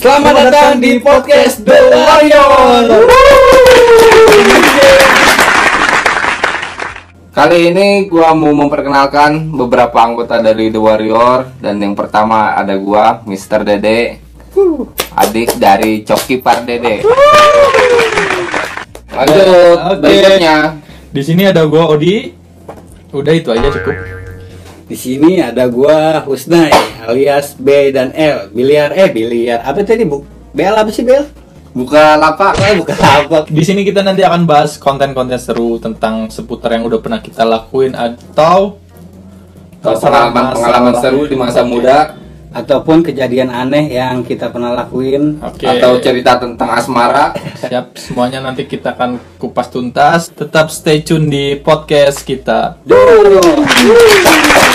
Selamat datang di podcast The Warrior. Kali ini gua mau memperkenalkan beberapa anggota dari The Warrior dan yang pertama ada gua Mr. Dede. Adik dari Coki Par Dede. Lanjut, Oke. berikutnya Di sini ada gua Odi. Udah itu aja cukup. Di sini ada gua Husnai alias B dan L. Biliar eh biliar. Apa tadi, Bu? Bel apa sih, Bel? buka lapak. Oh, bukan apa. Di sini kita nanti akan bahas konten-konten seru tentang seputar yang udah pernah kita lakuin atau Pengalaman-pengalaman seru di masa muda Ataupun kejadian aneh yang kita pernah lakuin. Oke. atau cerita tentang asmara. Siap, semuanya nanti kita akan kupas tuntas. Tetap stay tune di podcast kita. Duh.